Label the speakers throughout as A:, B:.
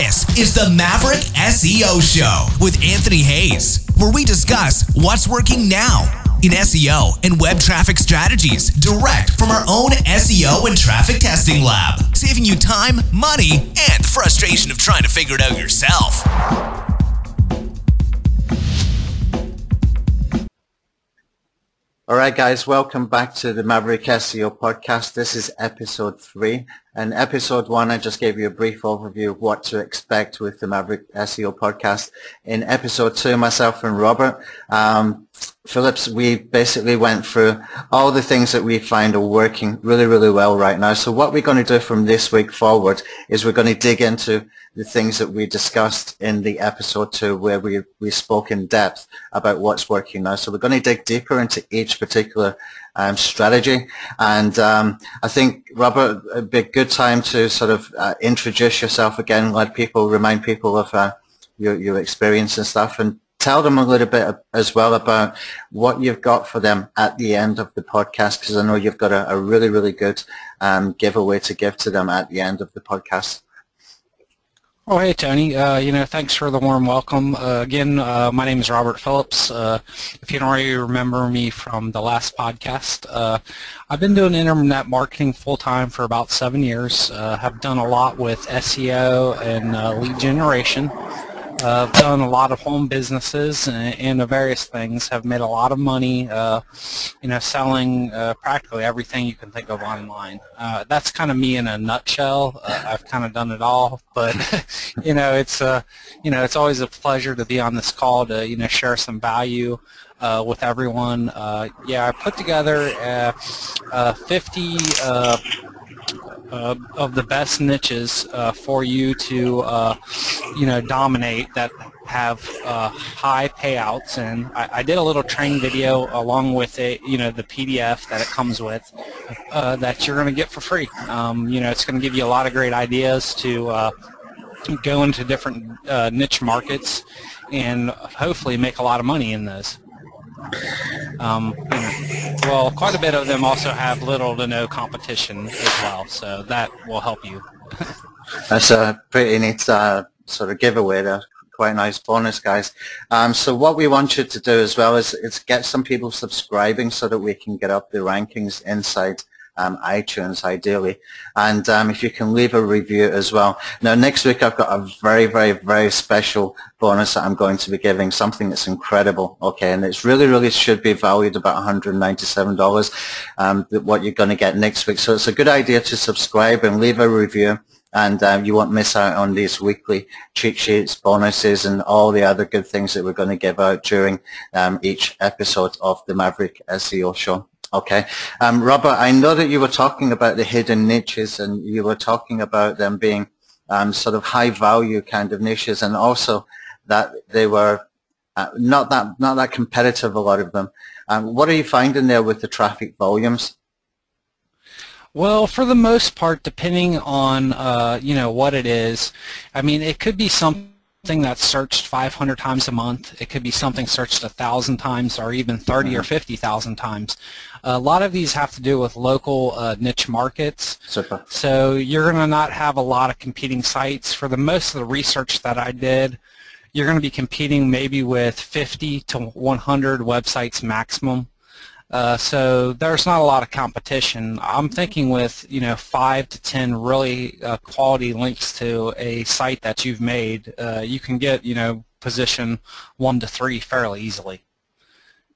A: This is the Maverick SEO Show with Anthony Hayes, where we discuss what's working now in SEO and web traffic strategies direct from our own SEO and traffic testing lab, saving you time, money, and the frustration of trying to figure it out yourself.
B: All right, guys, welcome back to the Maverick SEO podcast. This is episode three. And episode one, I just gave you a brief overview of what to expect with the Maverick SEO podcast. In episode two, myself and Robert um, Phillips, we basically went through all the things that we find are working really, really well right now. So what we're going to do from this week forward is we're going to dig into the things that we discussed in the episode two where we, we spoke in depth about what's working now. So we're going to dig deeper into each particular um, strategy. And um, I think, Robert, it'd be a good time to sort of uh, introduce yourself again, let people, remind people of uh, your, your experience and stuff, and tell them a little bit as well about what you've got for them at the end of the podcast, because I know you've got a, a really, really good um, giveaway to give to them at the end of the podcast.
C: Oh, hey, Tony. Uh, you know, thanks for the warm welcome. Uh, again, uh, my name is Robert Phillips. Uh, if you don't already remember me from the last podcast, uh, I've been doing internet marketing full-time for about seven years. Uh, have done a lot with SEO and lead generation. Uh, I've done a lot of home businesses and, and various things. Have made a lot of money, uh, you know, selling uh, practically everything you can think of online. Uh, that's kind of me in a nutshell. Uh, I've kind of done it all, but you know, it's uh, you know, it's always a pleasure to be on this call to you know share some value. Uh, with everyone. Uh, yeah, I put together uh, uh 50 uh, of the best niches uh, for you to, uh, you know, dominate that have uh, high payouts. And I, I, did a little training video along with it, you know, the PDF that it comes with uh, that you're going to get for free. Um, you know, it's going to give you a lot of great ideas to uh, go into different niche markets and hopefully make a lot of money in those. Um, well, quite a bit of them also have little to no competition as well, so that will help you.
B: That's a pretty neat uh, sort of giveaway there. Quite a nice bonus, guys. Um, so what we want you to do as well is, is get some people subscribing so that we can get up the rankings inside um, iTunes ideally. And um, if you can leave a review as well. Now next week I've got a very, very, very special bonus that I'm going to be giving, something that's incredible, okay, and it's really, really should be valued about $197, um, what you're going to get next week. So it's a good idea to subscribe and leave a review and um, you won't miss out on these weekly cheat sheets, bonuses, and all the other good things that we're going to give out during um, each episode of the Maverick SEO show. Okay. Um, Robert, I know that you were talking about the hidden niches and you were talking about them being um, sort of high value kind of niches and also that they were uh, not that not that competitive, a lot of them. Um, what are you finding there with the traffic volumes?
C: Well, for the most part, depending on uh, you know what it is, I mean, it could be something something that's searched 500 times a month. It could be something searched a thousand times or even 30 or mm-hmm. 50,000 times. A lot of these have to do with local uh, niche markets.
B: Super.
C: So you're going to not have a lot of competing sites. For the most of the research that I did, you're going to be competing maybe with 50 to 100 websites maximum. Uh, so there's not a lot of competition. I'm thinking with you know five to ten really uh, quality links to a site that you've made, uh, you can get you know position one to three fairly easily.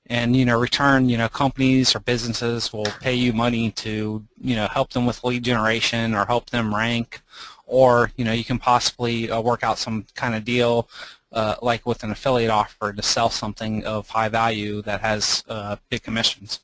C: And you know return you know companies or businesses will pay you money to you know help them with lead generation or help them rank, or you know you can possibly uh, work out some kind of deal uh, like with an affiliate offer to sell something of high value that has uh, big commissions.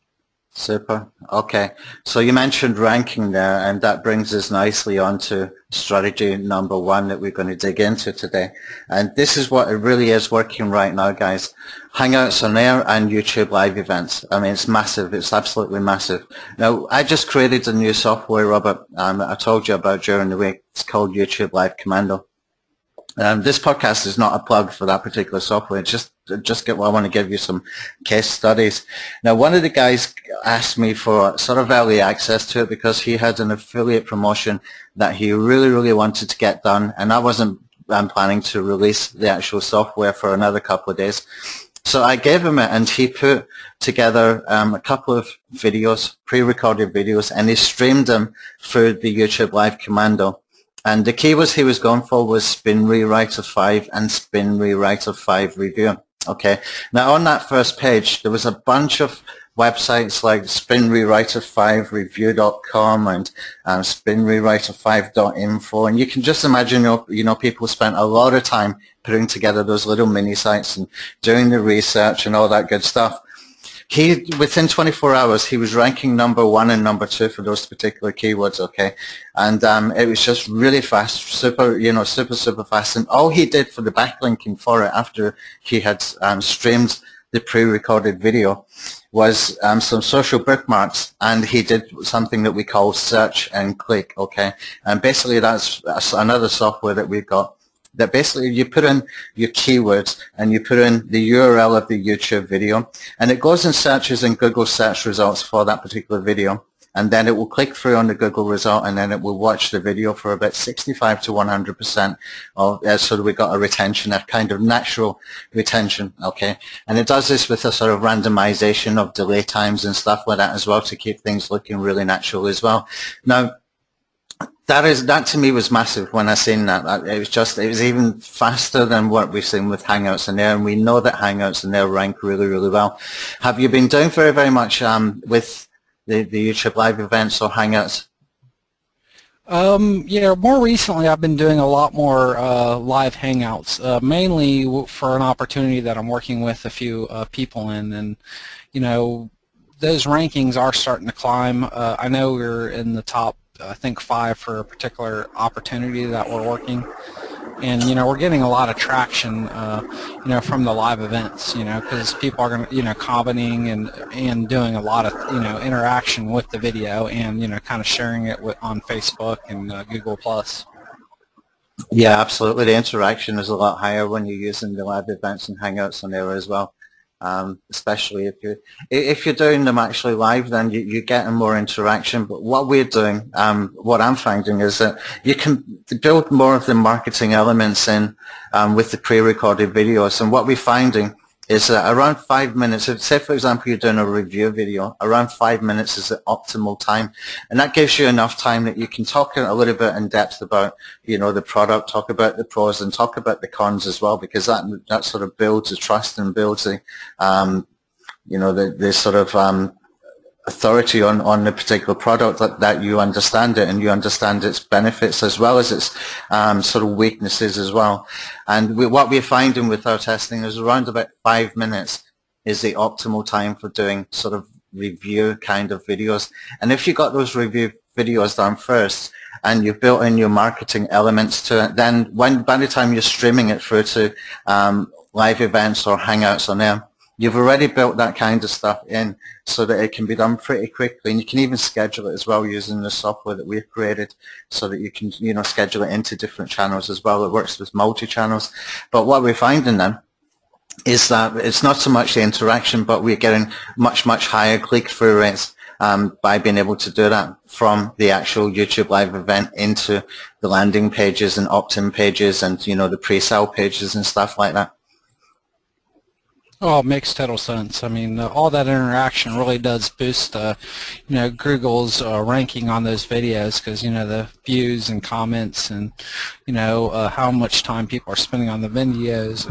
B: Super. Okay. So you mentioned ranking there, and that brings us nicely on to strategy number one that we're going to dig into today. And this is what it really is working right now, guys. Hangouts on air and YouTube live events. I mean, it's massive. It's absolutely massive. Now, I just created a new software, Robert, um, I told you about during the week. It's called YouTube Live Commando. Um, this podcast is not a plug for that particular software. It's just just get. Well, I want to give you some case studies. Now, one of the guys asked me for sort of early access to it because he had an affiliate promotion that he really, really wanted to get done, and I wasn't I'm planning to release the actual software for another couple of days. So I gave him it and he put together um, a couple of videos, pre-recorded videos, and he streamed them through the YouTube Live Commando. And the keywords he was going for was Spin Rewriter 5 and Spin Rewriter 5 Review. Okay. Now on that first page, there was a bunch of websites like Spin spinrewriter5review.com and um, spinrewriter5.info and you can just imagine you know people spent a lot of time putting together those little mini sites and doing the research and all that good stuff he within 24 hours he was ranking number one and number two for those particular keywords okay? And um, it was just really fast super you know super super fast. And all he did for the backlinking for it after he had um, streamed the pre-recorded video was um, some social bookmarks. And he did something that we call search and click okay? And basically that's, that's another software that we've got that basically you put in your keywords and you put in the URL of the YouTube video and it goes and searches in Google search results for that particular video and then it will click through on the Google result and then it will watch the video for about 65 to 100 percent of uh, so we got a retention a kind of natural retention okay? And it does this with a sort of randomization of delay times and stuff like that as well to keep things looking really natural as well. Now that is that to me was massive when I seen that. It was just it was even faster than what we've seen with Hangouts on Air, and we know that Hangouts on Air rank really really well. Have you been doing very very much um, with the the YouTube live events or Hangouts?
C: Um, yeah, more recently I've been doing a lot more uh, live Hangouts, uh, mainly for an opportunity that I'm working with a few uh, people in, and you know those rankings are starting to climb. Uh, I know we're in the top I think five for a particular opportunity that we're working and you know we're getting a lot of traction uh, you know from the live events you know because people are going to you know commenting and and doing a lot of you know interaction with the video and you know kind of sharing it with, on Facebook and uh, Google Plus.
B: Yeah, absolutely. The interaction is a lot higher when you're using the live events and Hangouts on there as well um, especially if you if you're doing them actually live, then you, you're getting more interaction. But what we're doing, um, what I'm finding is that you can build more of the marketing elements in um, with the pre-recorded videos. And what we're finding is that around five minutes, if, say for example you're doing a review video, around five minutes is the optimal time. And that gives you enough time that you can talk a little bit in depth about, you know, the product, talk about the pros and talk about the cons as well, because that, that sort of builds the trust and builds the, um, you know, the, the sort of um, authority on, on the particular product that, that you understand it and you understand its benefits as well as its um, sort of weaknesses as well. And we, what we're finding with our testing is around about five minutes is the optimal time for doing sort of review kind of videos. And if you got those review videos done first and you've built in your marketing elements to it, then when by the time you're streaming it through to um, live events or hangouts on there, You've already built that kind of stuff in so that it can be done pretty quickly and you can even schedule it as well using the software that we've created so that you can you know schedule it into different channels as well. It works with multi-channels. But what we're finding then is that it's not so much the interaction but we're getting much much higher click-through rates um, by being able to do that from the actual YouTube live event into the landing pages and opt-in pages and you know the pre-sale pages and stuff like that.
C: Oh, it makes total sense. I mean, uh, all that interaction really does boost, uh, you know, Google's uh, ranking on those videos because, you know, the views and comments and, you know, uh, how much time people are spending on the videos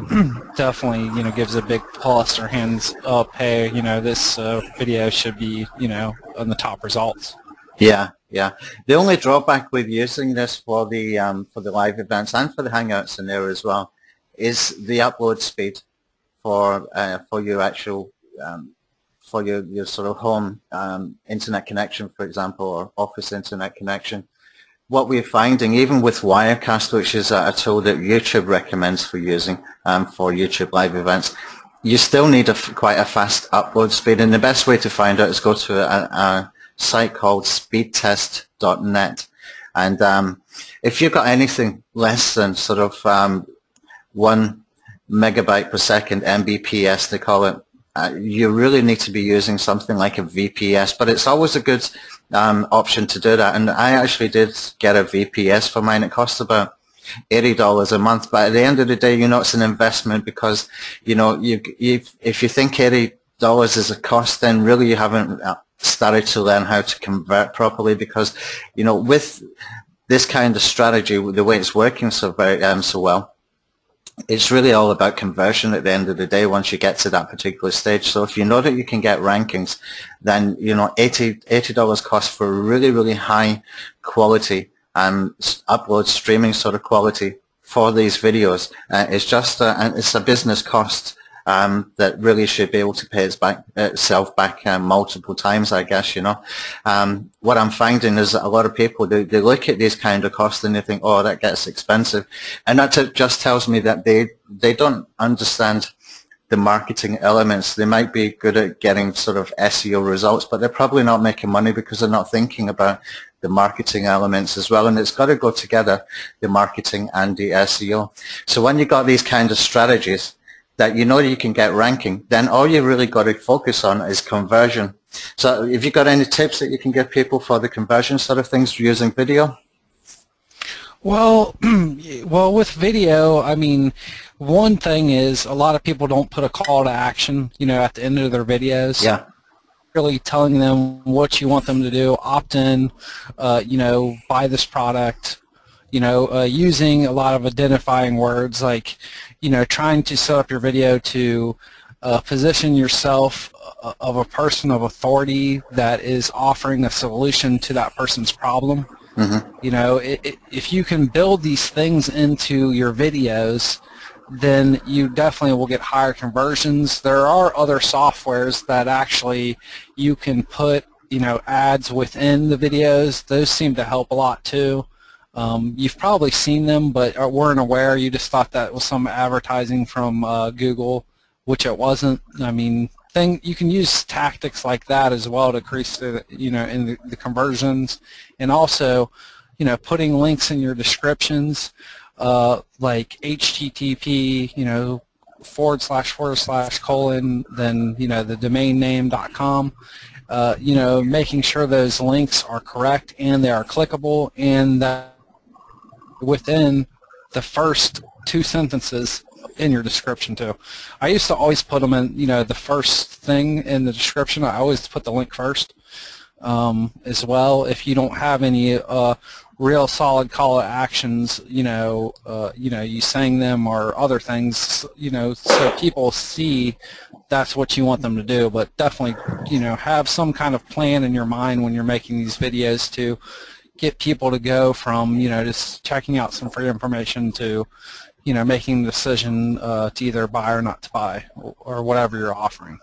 C: definitely, you know, gives a big plus or hands up, hey, you know, this uh, video should be, you know, on the top results.
B: Yeah, yeah. The only drawback with using this for the um, for the live events and for the Hangouts in there as well is the upload speed for uh, for your actual um, for your, your sort of home um, internet connection, for example, or office internet connection. What we're finding, even with Wirecast, which is a, tool that YouTube recommends for using um, for YouTube live events, you still need a, quite a fast upload speed. And the best way to find out is go to a, a site called speedtest.net. And um, if you've got anything less than sort of um, one megabyte per second, Mbps they call it, uh, you really need to be using something like a VPS, but it's always a good um, option to do that. And I actually did get a VPS for mine. It cost about $80 a month. But at the end of the day, you know, it's an investment because, you know, you, you if you think $80 is a cost, then really you haven't uh, started to learn how to convert properly because, you know, with this kind of strategy, the way it's working so very um, so well, it's really all about conversion at the end of the day once you get to that particular stage. So if you know that you can get rankings, then you know 80 dollars cost for really really high quality and upload streaming sort of quality for these videos. Uh, it's just a, it's a business cost um, that really should be able to pay its back, itself back um, multiple times, I guess, you know. Um, what I'm finding is that a lot of people, they, they look at these kind of costs and they think, oh, that gets expensive. And that just tells me that they, they don't understand the marketing elements. They might be good at getting sort of SEO results, but they're probably not making money because they're not thinking about the marketing elements as well. And it's got to go together, the marketing and the SEO. So when you've got these kind of strategies, that you know you can get ranking, then all you really got to focus on is conversion. So if you got any tips that you can give people for the conversion sort of things using video?
C: Well, well, with video, I mean, one thing is a lot of people don't put a call to action, you know, at the end of their videos.
B: Yeah.
C: Really telling them what you want them to do, opt in, uh, you know, buy this product, you know, uh, using a lot of identifying words like, you know, trying to set up your video to uh, position yourself uh, of a person of authority that is offering a solution to that person's problem. Mm-hmm. You know, it, it, if you can build these things into your videos, then you definitely will get higher conversions. There are other softwares that actually you can put, you know, ads within the videos. Those seem to help a lot too. Um, you've probably seen them, but weren't aware. You just thought that was some advertising from uh, Google, which it wasn't. I mean, thing you can use tactics like that as well to increase the you know in the, the conversions, and also, you know, putting links in your descriptions, uh, like HTTP, you know, forward slash forward slash colon, then you know the domain name dot com. Uh, you know, making sure those links are correct and they are clickable and that within the first two sentences in your description too. I used to always put them in, you know, the first thing in the description. I always put the link first um, as well. If you don't have any uh, real solid call to actions, you know, uh, you know, you saying them or other things, you know, so people see that's what you want them to do. But definitely, you know, have some kind of plan in your mind when you're making these videos to get people to go from you know just checking out some free information to you know making the decision uh, to either buy or not to buy or, or whatever you're offering.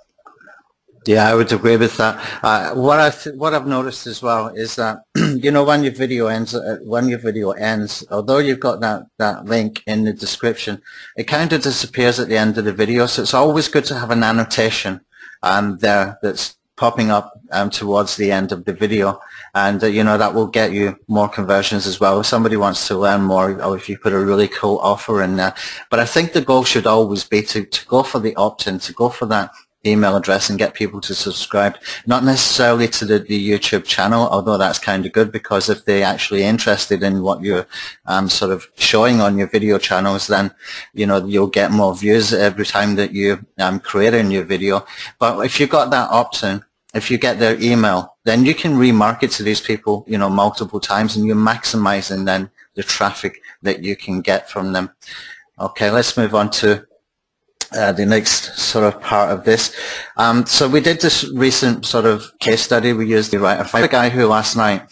B: Yeah, I would agree with that. Uh, what I what I've noticed as well is that you know when your video ends, uh, when your video ends, although you've got that that link in the description, it kind of disappears at the end of the video. So it's always good to have an annotation um, there that's popping up um, towards the end of the video. And uh, you know that will get you more conversions as well. If somebody wants to learn more or if you put a really cool offer in there. But I think the goal should always be to, to go for the opt-in to go for that email address and get people to subscribe not necessarily to the, the YouTube channel although that's kind of good because if they're actually interested in what you're um, sort of showing on your video channels then you know you'll get more views every time that you um, create a new video but if you've got that opt-in if you get their email, then you can remarket to these people, you know, multiple times and you're maximizing then the traffic that you can get from them. Okay, let's move on to uh, the next sort of part of this. Um, so we did this recent sort of case study. We used the writer, a guy who last night,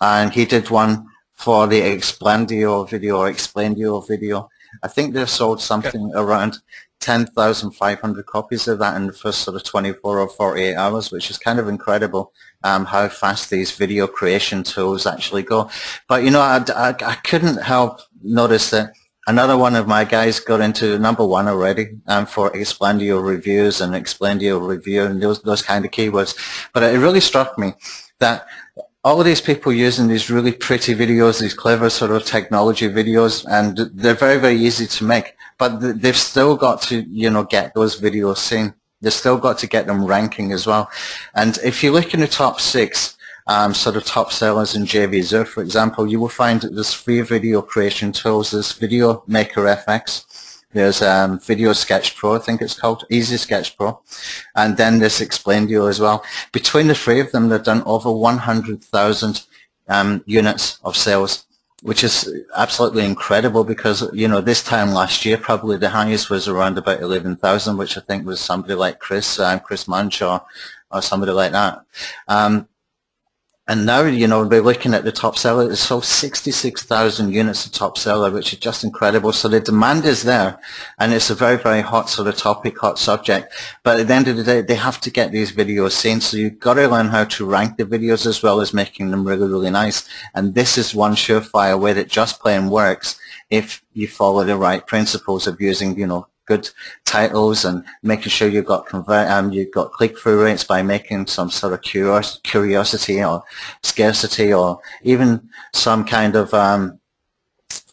B: and he did one for the Explaindio video or Explaindio video. I think they sold something okay. around 10,500 copies of that in the first sort of 24 or 48 hours, which is kind of incredible um, how fast these video creation tools actually go. But, you know, I, I, I, couldn't help notice that another one of my guys got into number one already um, for Explaindio reviews and Explaindio review and those, those kind of keywords. But it really struck me that all of these people using these really pretty videos, these clever sort of technology videos, and they're very, very easy to make but they've still got to, you know, get those videos seen. They've still got to get them ranking as well. And if you look in the top six, um, sort of top sellers in JVZoo, for example, you will find that there's free video creation tools. There's Video Maker FX. There's um, Video Sketch Pro, I think it's called, Easy Sketch Pro. And then there's Explaindio as well. Between the three of them, they've done over 100,000 um, units of sales which is absolutely incredible because, you know, this time last year, probably the highest was around about 11,000, which I think was somebody like Chris, uh, Chris Munch or, or somebody like that. Um, and now, you know, we're looking at the top seller. It's sold 66,000 units of top seller, which is just incredible. So the demand is there, and it's a very, very hot sort of topic, hot subject. But at the end of the day, they have to get these videos seen. So you've got to learn how to rank the videos as well as making them really, really nice. And this is one surefire way that just plain works if you follow the right principles of using, you know, good titles and making sure you've got convert um, you've got click-through rates by making some sort of curios curiosity or scarcity or even some kind of um,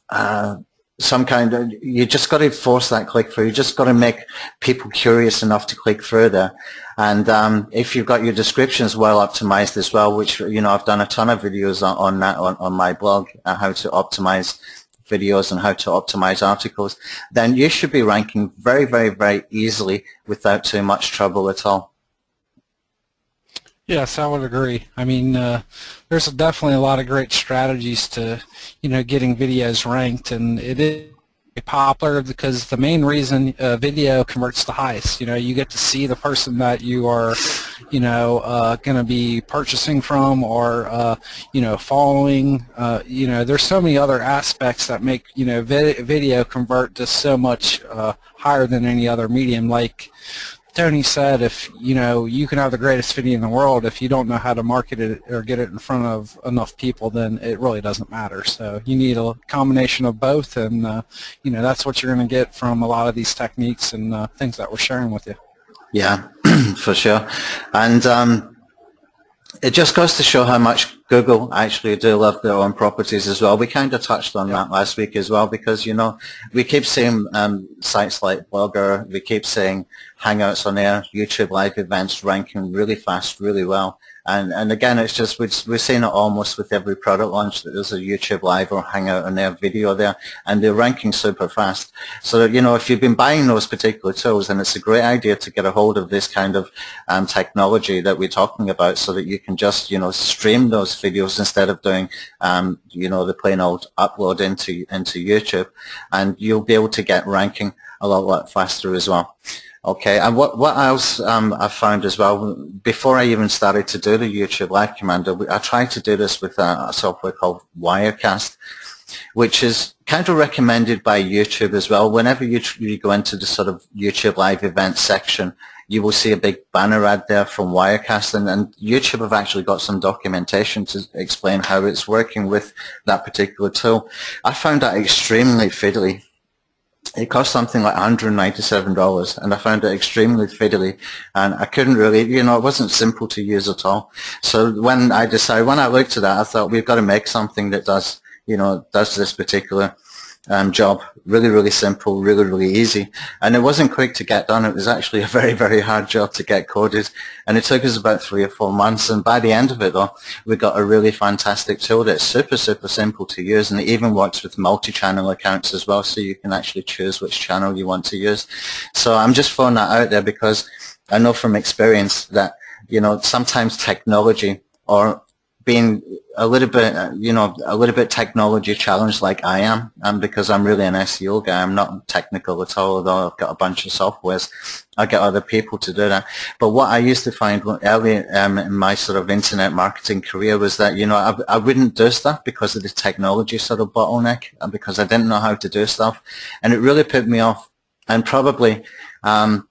B: uh, some kind of you just got to force that click through you just got to make people curious enough to click further and um, if you've got your descriptions well optimized as well which you know I've done a ton of videos on, on that on, on my blog uh, how to optimize videos on how to optimize articles, then you should be ranking very, very, very easily without too much trouble at all.
C: Yes, I would agree. I mean, uh, there's definitely a lot of great strategies to, you know, getting videos ranked, and it is popular because the main reason uh, video converts the highest. You know, you get to see the person that you are, you know, uh, going to be purchasing from or, uh, you know, following. Uh, you know, there's so many other aspects that make, you know, vid video convert to so much uh, higher than any other medium. Like Tony said, if you know you can have the greatest video in the world, if you don't know how to market it or get it in front of enough people, then it really doesn't matter. So you need a combination of both, and uh, you know that's what you're going to get from a lot of these techniques and uh, things that we're sharing with you.
B: Yeah, for sure. And um, it just goes to show how much Google actually do love their own properties as well. We kind of touched on that last week as well because, you know, we keep seeing um, sites like Blogger, we keep seeing Hangouts on air, YouTube live events ranking really fast, really well. And, and again, it's just, we're, we're seeing it almost with every product launch that there's a YouTube live or Hangout on their video there, and they're ranking super fast. So, you know, if you've been buying those particular tools, then it's a great idea to get a hold of this kind of um, technology that we're talking about so that you can just, you know, stream those videos instead of doing, um, you know, the plain old upload into, into YouTube, and you'll be able to get ranking a lot, lot faster as well. Okay, and what, what else um, I found as well, before I even started to do the YouTube Live Commando, I tried to do this with a, software called Wirecast, which is kind of recommended by YouTube as well. Whenever you, you go into the sort of YouTube Live event section, you will see a big banner ad there from Wirecast, and, and YouTube have actually got some documentation to explain how it's working with that particular tool. I found that extremely fiddly it cost something like $197 and I found it extremely fiddly and I couldn't really, you know, it wasn't simple to use at all. So when I decided, when I looked at that, I thought we've got to make something that does, you know, does this particular um, job. Really, really simple, really, really easy. And it wasn't quick to get done. It was actually a very, very hard job to get coded. And it took us about three or four months. And by the end of it, though, we got a really fantastic tool that's super, super simple to use. And it even works with multi-channel accounts as well. So you can actually choose which channel you want to use. So I'm just throwing that out there because I know from experience that, you know, sometimes technology or being a little bit, uh, you know, a little bit technology challenged like I am, and because I'm really an SEO guy, I'm not technical at all, although I've got a bunch of softwares. I get other people to do that. But what I used to find early um, in my sort of internet marketing career was that, you know, I, I wouldn't do stuff because of the technology sort of bottleneck and because I didn't know how to do stuff. And it really put me off. And probably, um,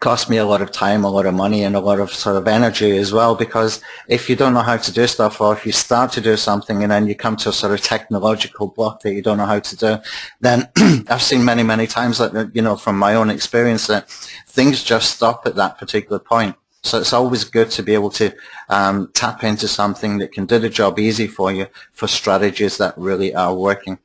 B: cost me a lot of time, a lot of money, and a lot of sort of energy as well. Because if you don't know how to do stuff, or if you start to do something and then you come to a sort of technological block that you don't know how to do, then I've seen many, many times that you know from my own experience that things just stop at that particular point. So it's always good to be able to um, tap into something that can do the job easy for you for strategies that really are working.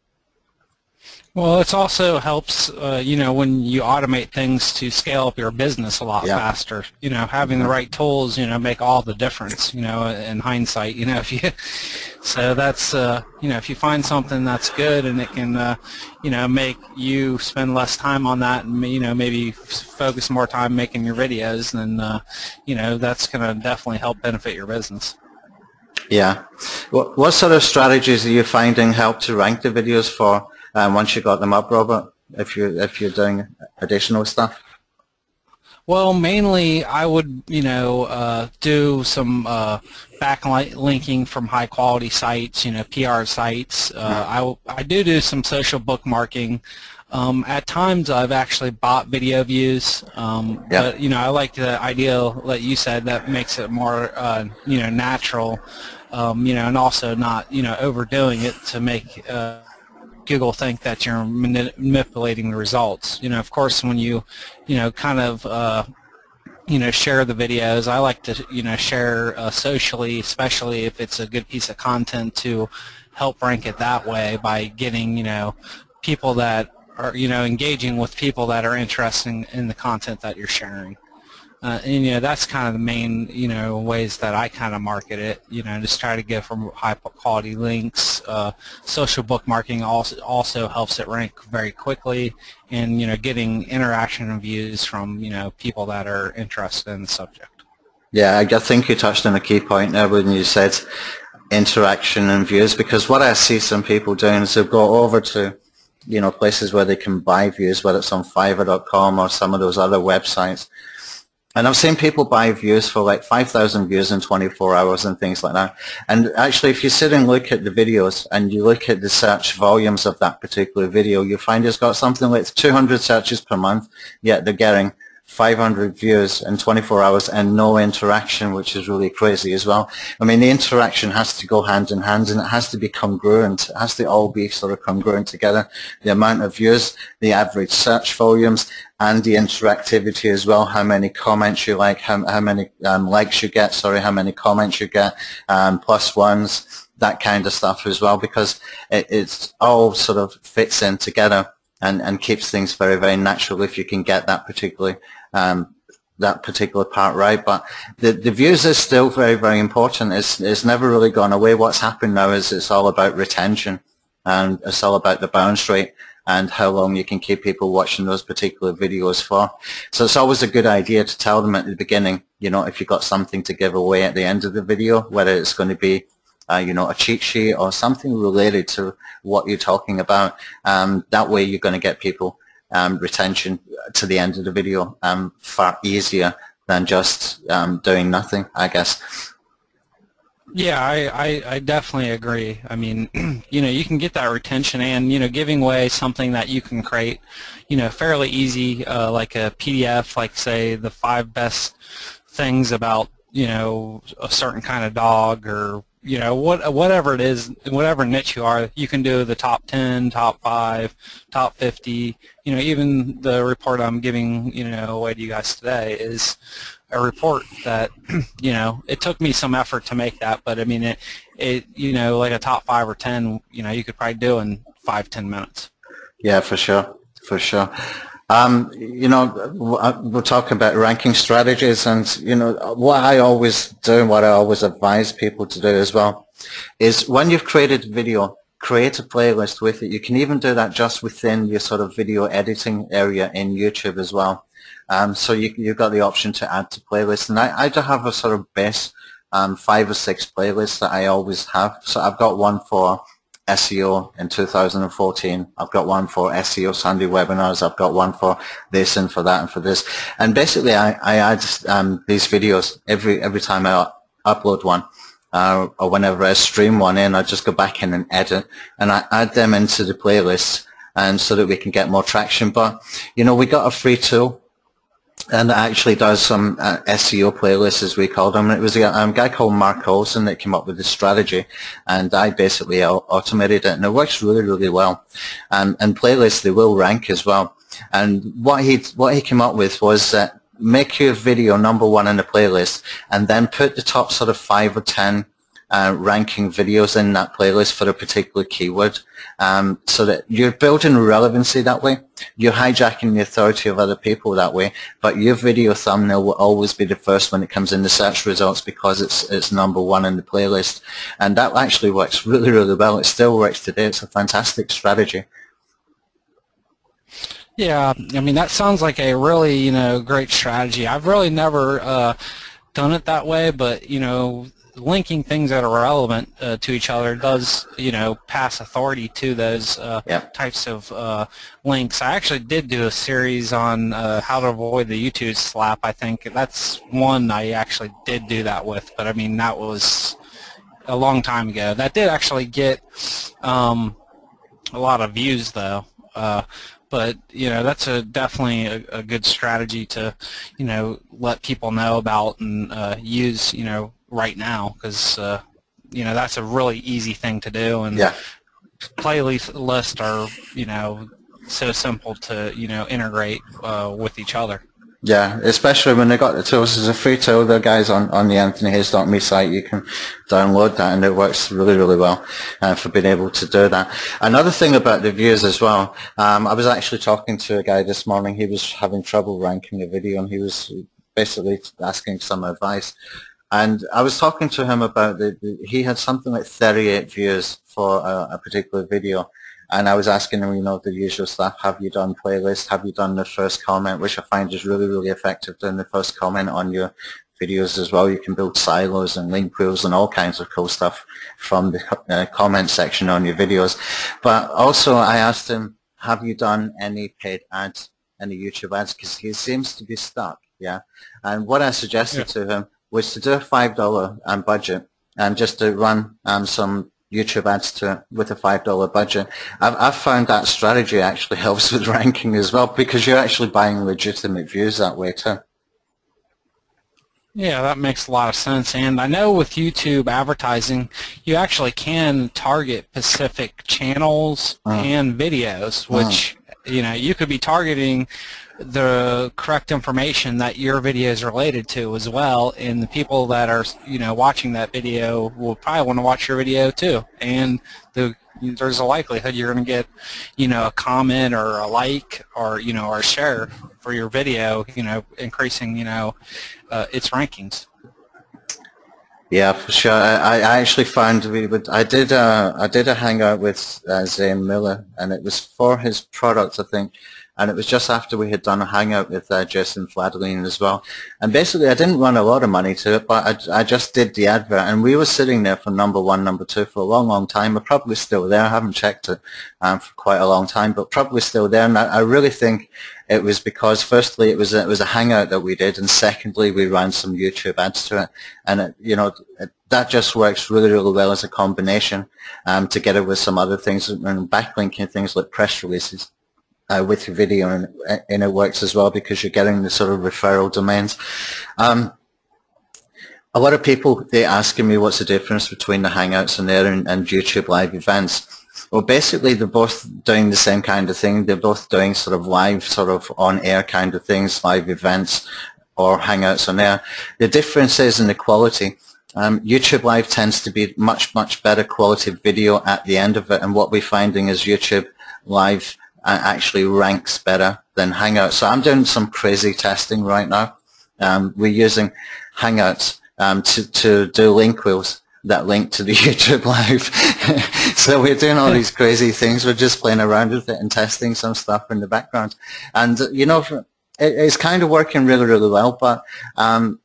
C: Well, it also helps, uh, you know, when you automate things to scale up your business a lot yeah. faster. You know, having the right tools, you know, make all the difference. You know, in hindsight, you know, if you, so that's, uh, you know, if you find something that's good and it can, uh, you know, make you spend less time on that and you know maybe focus more time making your videos, then uh, you know that's going to definitely help benefit your business.
B: Yeah. What, what sort of strategies are you finding help to rank the videos for um, once you got them up, Robert? If you if you're doing additional stuff.
C: Well, mainly I would, you know, uh, do some uh, backlink linking from high quality sites, you know, PR sites. Uh, I, I do do some social bookmarking. Um, at times I've actually bought video views, um, but you know I like the idea that you said that makes it more uh, you know natural, um, you know, and also not you know overdoing it to make uh, Google think that you're manipulating the results. You know, of course, when you, you know, kind of, uh, you know, share the videos, I like to, you know, share uh, socially, especially if it's a good piece of content to help rank it that way by getting, you know, people that are, you know, engaging with people that are interested in, in the content that you're sharing. Uh, and you know that's kind of the main you know ways that I kind of market it. You know, just try to get from high quality links. Uh, social bookmarking also also helps it rank very quickly, and you know getting interaction and views from you know people that are interested in the subject.
B: Yeah, I think you touched on a key point there when you said interaction and views because what I see some people doing is they'll go over to you know places where they can buy views, whether it's on Fiverr.com or some of those other websites and I've seen people buy views for like 5,000 views in 24 hours and things like that. And actually, if you sit and look at the videos and you look at the search volumes of that particular video, you find it's got something like 200 searches per month, yet they're getting 500 views in 24 hours and no interaction, which is really crazy as well. I mean, the interaction has to go hand in hand and it has to be congruent. It has to all be sort of congruent together. The amount of views, the average search volumes, and the interactivity as well, how many comments you like, how, how many um, likes you get, sorry, how many comments you get, um, plus ones, that kind of stuff as well, because it it's all sort of fits in together and, and keeps things very, very natural if you can get that particularly um, that particular part right. But the, the views is still very, very important. It's, it's never really gone away. What's happened now is it's all about retention and it's all about the bounce rate and how long you can keep people watching those particular videos for. So it's always a good idea to tell them at the beginning, you know, if you've got something to give away at the end of the video, whether it's going to be uh, you know, a cheat sheet or something related to what you're talking about. Um, that way you're going to get people um, retention to the end of the video um, far easier than just um, doing nothing, I guess.
C: Yeah, I, I, I, definitely agree. I mean, you know, you can get that retention and, you know, giving away something that you can create, you know, fairly easy, uh, like a PDF, like say the five best things about, you know, a certain kind of dog or you know what whatever it is whatever niche you are you can do the top 10 top 5 top 50 you know even the report I'm giving you know away to you guys today is a report that you know it took me some effort to make that but I mean it it you know like a top 5 or 10 you know you could probably do in five ten minutes
B: yeah for sure for sure um, you know, uh, we're talking about ranking strategies and, you know, what I always do and what I always advise people to do as well is when you've created a video, create a playlist with it. You can even do that just within your sort of video editing area in YouTube as well. Um, so you, you've got the option to add to playlists. And I, I do have a sort of best um, five or six playlists that I always have. So I've got one for SEO in 2014. I've got one for SEO Sunday webinars. I've got one for this and for that and for this. And basically, I, I add um, these videos every every time I upload one. Uh, or whenever I stream one in, I just go back in and edit, and I add them into the playlist, and so that we can get more traction. But you know, we got a free tool and actually does some uh, SEO playlists, as we call them. It was a um, guy called Mark Olson that came up with this strategy, and I basically automated it, and it works really, really well. Um, and playlists, they will rank as well. And what he what he came up with was that make your video number one in the playlist, and then put the top sort of five or ten uh, ranking videos in that playlist for a particular keyword um, so that you're building relevancy that way. You're hijacking the authority of other people that way, but your video thumbnail will always be the first when it comes in the search results because it's it's number one in the playlist. And that actually works really, really well. It still works today. It's a fantastic strategy.
C: Yeah, I mean that sounds like a really you know great strategy. I've really never uh, done it that way, but you know linking things that are relevant uh, to each other does you know pass authority to those uh, yep. types of uh, links. I actually did do a series on uh, how to avoid the YouTube slap. I think that's one I actually did do that with, but I mean that was a long time ago. That did actually get um, a lot of views though. Uh, but you know that's a definitely a, a, good strategy to you know let people know about and uh, use you know right now because uh, you know that's a really easy thing to do and
B: yeah.
C: playlists are you know so simple to you know integrate uh, with each other.
B: Yeah, especially when they got the tools. There's a free tool there, guys, on, on the AnthonyHayes.me site. You can download that, and it works really, really well uh, for being able to do that. Another thing about the views as well, um, I was actually talking to a guy this morning. He was having trouble ranking a video, and he was basically asking some advice. And I was talking to him about the, the he had something like 38 views for a, a particular video and I was asking him, you know, the usual stuff, have you done playlist, have you done the first comment, which I find is really, really effective, doing the first comment on your videos as well. You can build silos and link wheels and all kinds of cool stuff from the uh, comment section on your videos. But also I asked him, have you done any paid ads, any YouTube ads? Because he seems to be stuck, yeah. And what I suggested yeah. to him was to do a $5 um, budget and just to run um, some YouTube ads to it with a $5 budget. I've, I've found that strategy actually helps with ranking as well because you're actually buying legitimate views that way too.
C: Yeah, that makes a lot of sense. And I know with YouTube advertising, you actually can target specific channels uh, and videos, which, uh, you know, you could be targeting the correct information that your video is related to as well and the people that are you know watching that video will probably want to watch your video too. And the there's a likelihood you're going to get you know a comment or a like or you know or a share for your video you know increasing you know uh, its rankings
B: yeah, for sure. I, I actually found we would. I did. Uh, I did a hangout with uh, Zane Miller, and it was for his product, I think and it was just after we had done a hangout with uh, Jason Fladlien as well. And basically, I didn't run a lot of money to it, but I, I just did the advert, and we were sitting there for number one, number two for a long, long time. We're probably still there. I haven't checked it um, for quite a long time, but probably still there. And I, I really think it was because, firstly, it was a, it was a hangout that we did, and secondly, we ran some YouTube ads to it, and it, you know. It, that just works really, really well as a combination um, together with some other things and backlinking things like press releases uh, with your video and, and, it works as well because you're getting the sort of referral domains. Um, a lot of people, they're asking me what's the difference between the Hangouts and there and, and YouTube live events. Well, basically, they're both doing the same kind of thing. They're both doing sort of live, sort of on-air kind of things, live events or Hangouts on air. The difference is in the quality. Um, YouTube Live tends to be much, much better quality video at the end of it, and what we're finding is YouTube Live actually ranks better than Hangouts. So I'm doing some crazy testing right now. Um, we're using Hangouts um, to, to do link wheels that link to the YouTube Live. so we're doing all these crazy things. We're just playing around with it and testing some stuff in the background. And, you know, it, it's kind of working really, really well. But um,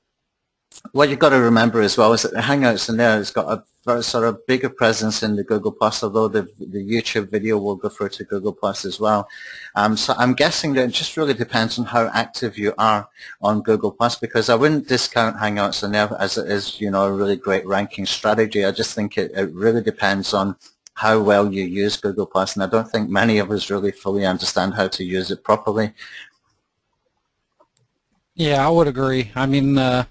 B: what you've got to remember as well is that the Hangouts in there has got a very sort of bigger presence in the Google Plus, although the, the YouTube video will go through to Google Plus as well. Um, so I'm guessing that it just really depends on how active you are on Google Plus because I wouldn't discount Hangouts in there as it is, you know, a really great ranking strategy. I just think it, it really depends on how well you use Google Plus, and I don't think many of us really fully understand how to use it properly.
C: Yeah, I would agree. I mean, uh,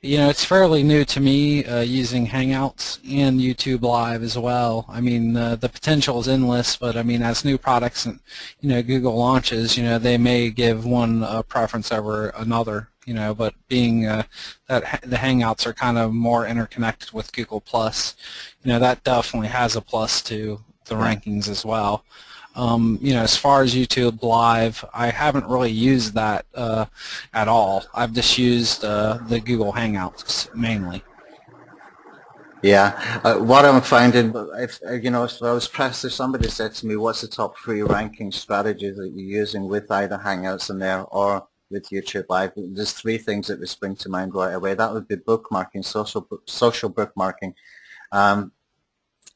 C: you know, it's fairly new to me uh, using Hangouts and YouTube Live as well. I mean, uh, the potential is endless, but I mean, as new products, and you know, Google launches, you know, they may give one a preference over another. You know, but being uh, that the Hangouts are kind of more interconnected with Google Plus, you know, that definitely has a plus to the rankings as well. Um, you know, as far as YouTube Live, I haven't really used that uh, at all. I've just used uh, the Google Hangouts mainly.
B: Yeah, uh, what I'm finding, if uh, you know, if I was pressed, if somebody said to me, "What's the top three ranking strategies that you're using with either Hangouts in there or with YouTube Live?" There's three things that would spring to mind right away. That would be bookmarking, social social bookmarking, um,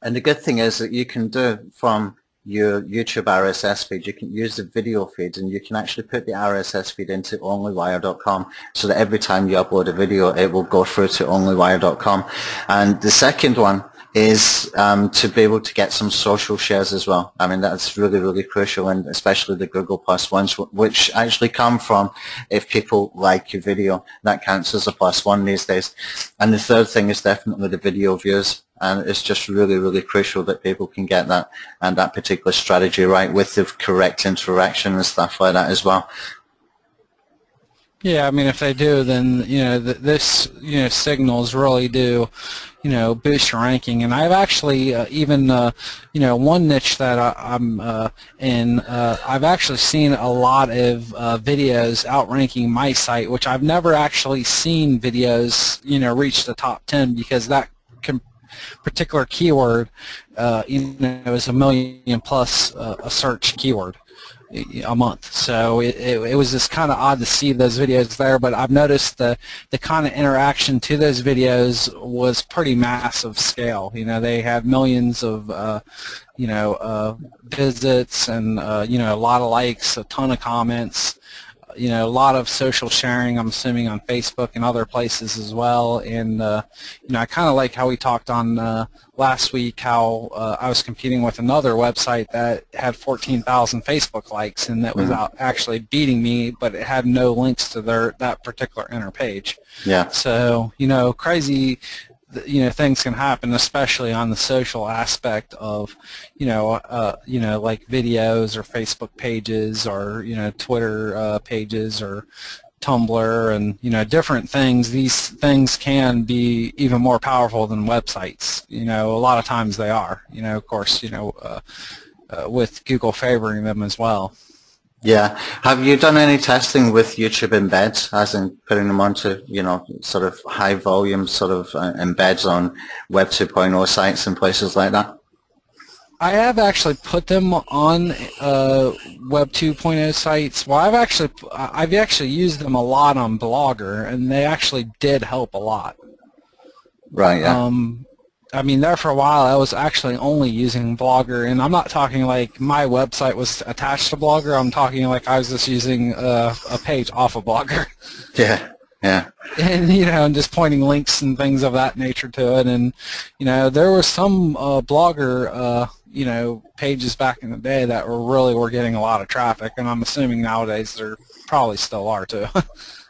B: and the good thing is that you can do from your YouTube RSS feed, you can use the video feed and you can actually put the RSS feed into onlywire.com so that every time you upload a video it will go through to onlywire.com. And the second one is um, to be able to get some social shares as well. I mean, that's really, really crucial, and especially the Google Plus ones, which actually come from if people like your video. That counts as a plus one these days. And the third thing is definitely the video views and it's just really, really crucial that people can get that and that particular strategy right with the correct interaction and stuff like that as well.
C: Yeah, I mean, if they do, then you know th this you know signals really do, you know, boost your ranking. And I've actually uh, even uh, you know one niche that I, am uh, in, uh, I've actually seen a lot of uh, videos outranking my site, which I've never actually seen videos you know reach the top ten because that particular keyword, uh, you know, is a million plus uh, a search keyword a month. So it, it, it was just kind of odd to see those videos there, but I've noticed the, the kind of interaction to those videos was pretty massive scale. You know, they have millions of, uh, you know, uh, visits and, uh, you know, a lot of likes, a ton of comments, you know, a lot of social sharing, I'm assuming, on Facebook and other places as well. And, uh, you know, I kind of like how we talked on uh, last week how uh, I was competing with another website that had 14,000 Facebook likes and that was mm-hmm. out actually beating me, but it had no links to their that particular inner page.
B: Yeah.
C: So, you know, crazy you know things can happen, especially on the social aspect of you know uh, you know like videos or Facebook pages or you know Twitter uh, pages or Tumblr and you know different things. These things can be even more powerful than websites. You know, a lot of times they are. You know, of course, you know, uh, uh with Google favoring them as well.
B: Yeah. Have you done any testing with YouTube embeds, as in putting them onto, you know, sort of high volume sort of uh, embeds on Web 2.0 sites and places like that?
C: I have actually put them on uh, Web 2.0 sites. Well, I've actually I've actually used them a lot on Blogger, and they actually did help a lot.
B: Right. Yeah.
C: Um, I mean, there for a while, I was actually only using Blogger, and I'm not talking like my website was attached to Blogger. I'm talking like I was just using uh, a page off of Blogger.
B: Yeah, yeah.
C: And you know, and just pointing links and things of that nature to it, and you know, there were some uh, Blogger, uh, you know, pages back in the day that were really were getting a lot of traffic, and I'm assuming nowadays there probably still are too.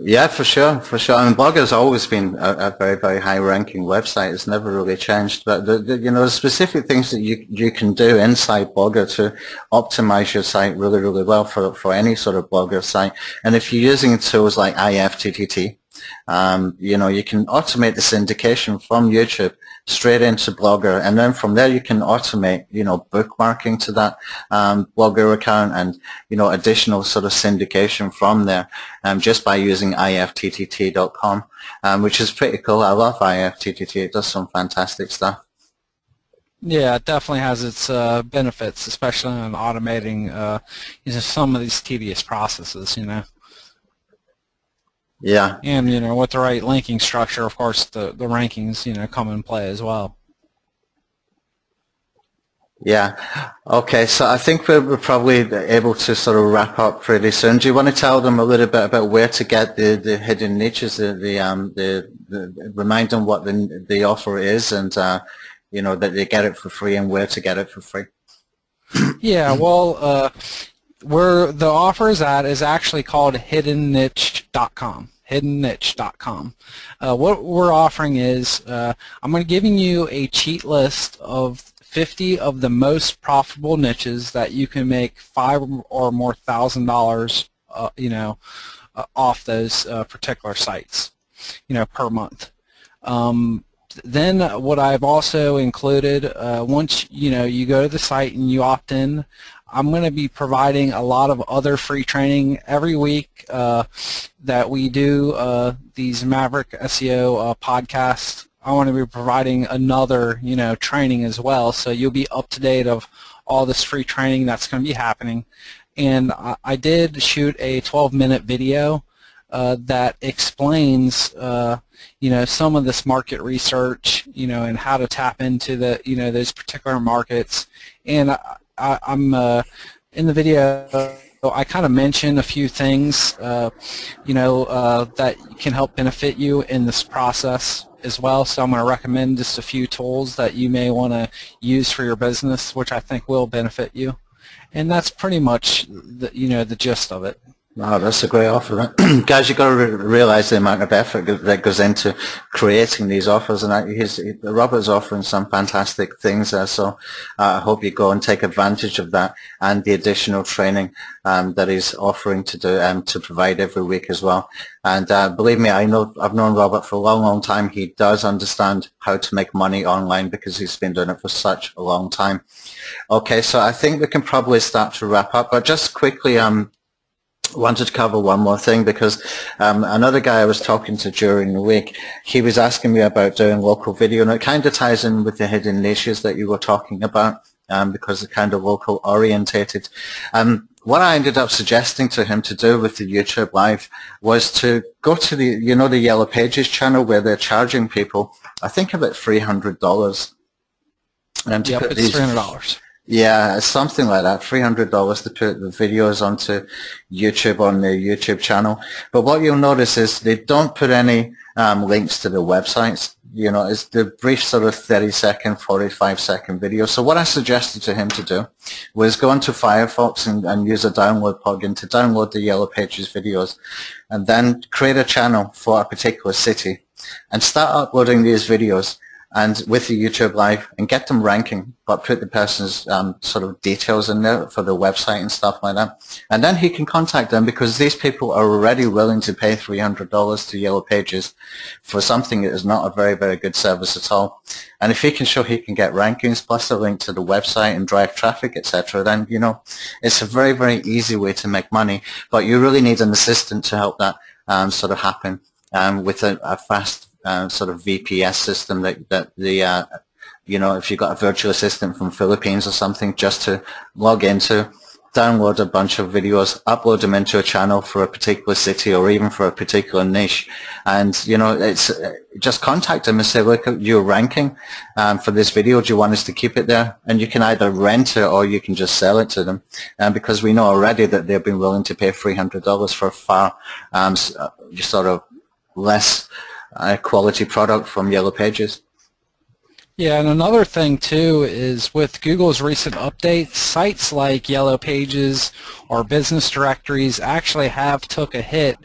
B: Yeah, for sure, for sure. I mean, Blogger's always been a, a very, very high-ranking website. It's never really changed. But the, the, you know, the specific things that you you can do inside Blogger to optimize your site really, really well for for any sort of Blogger site. And if you're using tools like IFTTT, um, you know, you can automate the syndication from YouTube straight into Blogger, and then from there you can automate, you know, bookmarking to that um, Blogger account, and you know, additional sort of syndication from there, um, just by using ifttt.com, um, which is pretty cool. I love IFTTT; it does some fantastic stuff.
C: Yeah, it definitely has its uh, benefits, especially in automating uh, you know, some of these tedious processes. You know.
B: Yeah.
C: And, you know, with the right linking structure, of course, the, the rankings, you know, come in play as well.
B: Yeah. Okay. So I think we're, we're probably able to sort of wrap up pretty soon. Do you want to tell them a little bit about where to get the, the hidden niches, the, the, um, the, the remind them what the, the offer is and, uh, you know, that they get it for free and where to get it for free?
C: yeah. Well, uh, where the offer is at is actually called hiddenniche.com hiddenniche.com. Uh, what we're offering is uh, I'm going to giving you a cheat list of 50 of the most profitable niches that you can make five or more thousand dollars, uh, you know, uh, off those uh, particular sites, you know, per month. Um, then what I've also included, uh, once you know you go to the site and you opt in, I'm going to be providing a lot of other free training every week uh, that we do uh, these Maverick SEO uh, podcasts. I want to be providing another, you know, training as well, so you'll be up to date of all this free training that's going to be happening. And I, I did shoot a 12-minute video uh, that explains, uh, you know, some of this market research, you know, and how to tap into the, you know, those particular markets. And I, I, am uh, in the video. I kind of mention a few things, uh, you know, uh, that can help benefit you in this process as well. So I'm going to recommend just a few tools that you may want to use for your business, which I think will benefit you. And that's pretty much, the, you know, the gist of it.
B: Wow, that's a great offer. Guys, you've got to re realize the amount of effort that goes into creating these offers. And he's, Robert's offering some fantastic things there. So uh, I hope you go and take advantage of that and the additional training um, that he's offering to do and um, to provide every week as well. And uh, believe me, I know I've known Robert for a long, long time. He does understand how to make money online because he's been doing it for such a long time. Okay, so I think we can probably start to wrap up. But just quickly, um, wanted to cover one more thing because um, another guy I was talking to during the week, he was asking me about doing local video and it kind of ties in with the hidden niches that you were talking about um, because they're kind of local orientated. Um, what I ended up suggesting to him to do with the YouTube Live was to go to the, you know, the Yellow Pages channel where they're charging people, I think about $300.
C: And to yep, put it's these, $300.
B: Yeah, something like that. Three hundred dollars to put the videos onto YouTube on their YouTube channel. But what you'll notice is they don't put any um, links to the websites. You know, it's the brief sort of 30 second, 45 second video. So what I suggested to him to do was go into Firefox and, and use a download plugin to download the Yellow Pages videos and then create a channel for a particular city and start uploading these videos and with the YouTube Live and get them ranking, but put the person's um, sort of details in there for the website and stuff like that. And then he can contact them because these people are already willing to pay $300 to Yellow Pages for something that is not a very, very good service at all. And if he can show he can get rankings plus a link to the website and drive traffic, etc., then, you know, it's a very, very easy way to make money. But you really need an assistant to help that um, sort of happen um, with a, a fast uh, sort of VPS system that, that the, uh, you know, if you've got a virtual assistant from Philippines or something, just to log into, download a bunch of videos, upload them into a channel for a particular city or even for a particular niche. And, you know, it's uh, just contact them and say, look, you're ranking um, for this video. Do you want us to keep it there? And you can either rent it or you can just sell it to them. And because we know already that they've been willing to pay $300 for far um, uh, sort of less a quality product from Yellow Pages.
C: Yeah, and another thing too is with Google's recent updates, sites like Yellow Pages or business directories actually have took a hit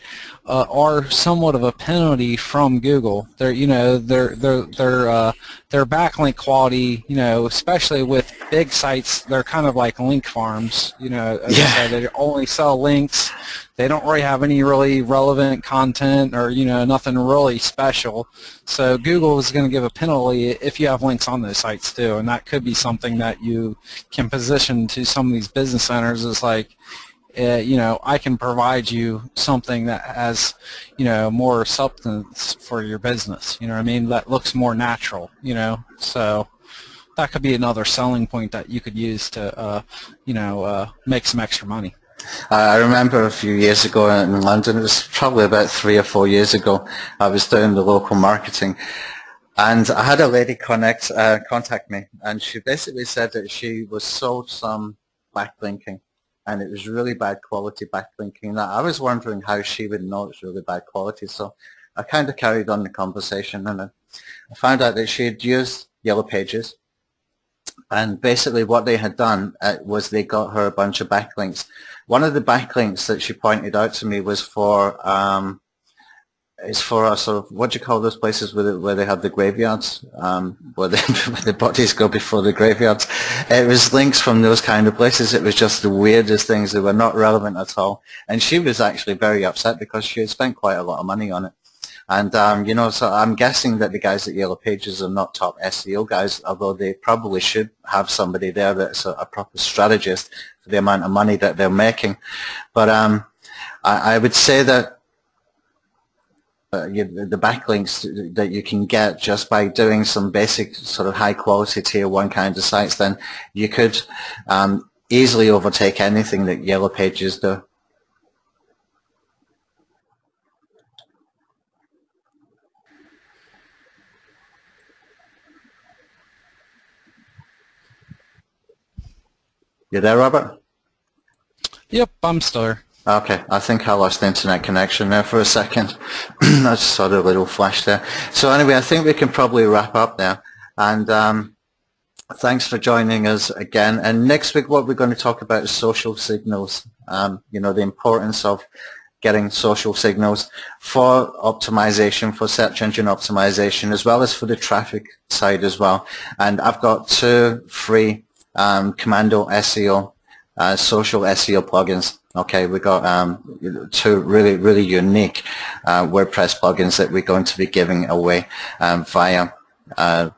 C: uh, or somewhat of a penalty from Google. Their you know their their their uh, their backlink quality, you know, especially with big sites, they're kind of like link farms. You know, yeah. they only sell links they don't really have any really relevant content or you know nothing really special. So Google is going to give a penalty if you have links on those sites too, and that could be something that you can position to some of these business centers is like, uh, you know, I can provide you something that has, you know, more substance for your business. You know what I mean? That looks more natural. You know, so that could be another selling point that you could use to, uh, you know, uh, make some extra money.
B: I remember a few years ago in London, it was probably about three or four years ago, I was doing the local marketing and I had a lady connect, uh, contact me and she basically said that she was sold some backlinking and it was really bad quality backlinking. Now, I was wondering how she would know it's really bad quality so I kind of carried on the conversation and I found out that she had used Yellow Pages and basically what they had done uh, was they got her a bunch of backlinks one of the backlinks that she pointed out to me was for um, it's for us sort of what do you call those places where they, where they have the graveyards, um, where, the, where the bodies go before the graveyards. It was links from those kind of places. It was just the weirdest things. that were not relevant at all. And she was actually very upset because she had spent quite a lot of money on it. And, um, you know, so I'm guessing that the guys at Yellow Pages are not top SEO guys, although they probably should have somebody there that's a, a proper strategist for the amount of money that they're making. But um, I, I would say that uh, you, the backlinks that you can get just by doing some basic sort of high quality tier one kind of sites, then you could um, easily overtake anything that Yellow Pages do. You there, Robert?
C: Yep, I'm still.
B: Okay, I think I lost the internet connection there for a second. I just saw the little flash there. So anyway, I think we can probably wrap up now. And um, thanks for joining us again. And next week, what we're going to talk about is social signals. Um, you know, the importance of getting social signals for optimization, for search engine optimization, as well as for the traffic side as well. And I've got two free um, Commando SEO, uh, social SEO plugins. Okay, we got um, two really, really unique uh, WordPress plugins that we're going to be giving away um, via uh,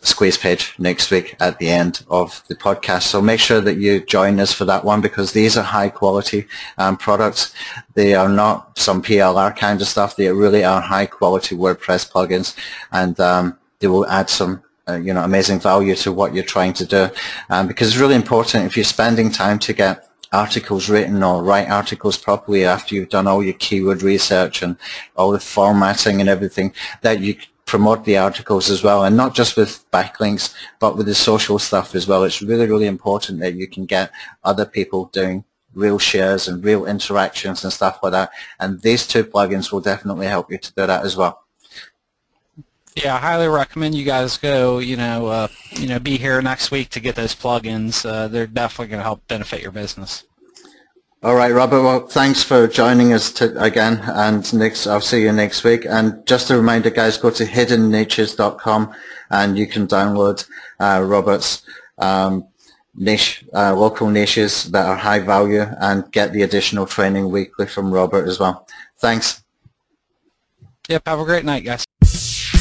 B: squeeze page next week at the end of the podcast. So make sure that you join us for that one because these are high quality um, products. They are not some PLR kind of stuff. They really are high quality WordPress plugins and um, they will add some uh, you know, amazing value to what you're trying to do. Um, because it's really important if you're spending time to get articles written or write articles properly after you've done all your keyword research and all the formatting and everything, that you promote the articles as well and not just with backlinks but with the social stuff as well. It's really, really important that you can get other people doing real shares and real interactions and stuff like that. And these two plugins will definitely help you to do that as well.
C: Yeah, I highly recommend you guys go. You know, uh, you know, be here next week to get those plugins. Uh, they're definitely going to help benefit your business.
B: All right, Robert. Well, thanks for joining us to, again, and next I'll see you next week. And just a reminder, guys, go to hiddenniches.com and you can download uh, Robert's um, niche, uh, local niches that are high value, and get the additional training weekly from Robert as well. Thanks.
C: Yep. Have a great night, guys.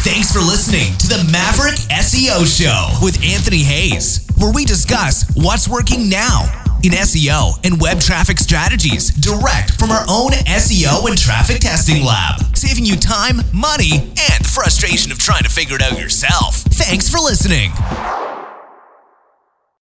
A: Thanks for listening to the Maverick SEO Show with Anthony Hayes, where we discuss what's working now in SEO and web traffic strategies direct from our own SEO and traffic testing lab, saving you time, money, and the frustration of trying to figure it out yourself. Thanks for listening.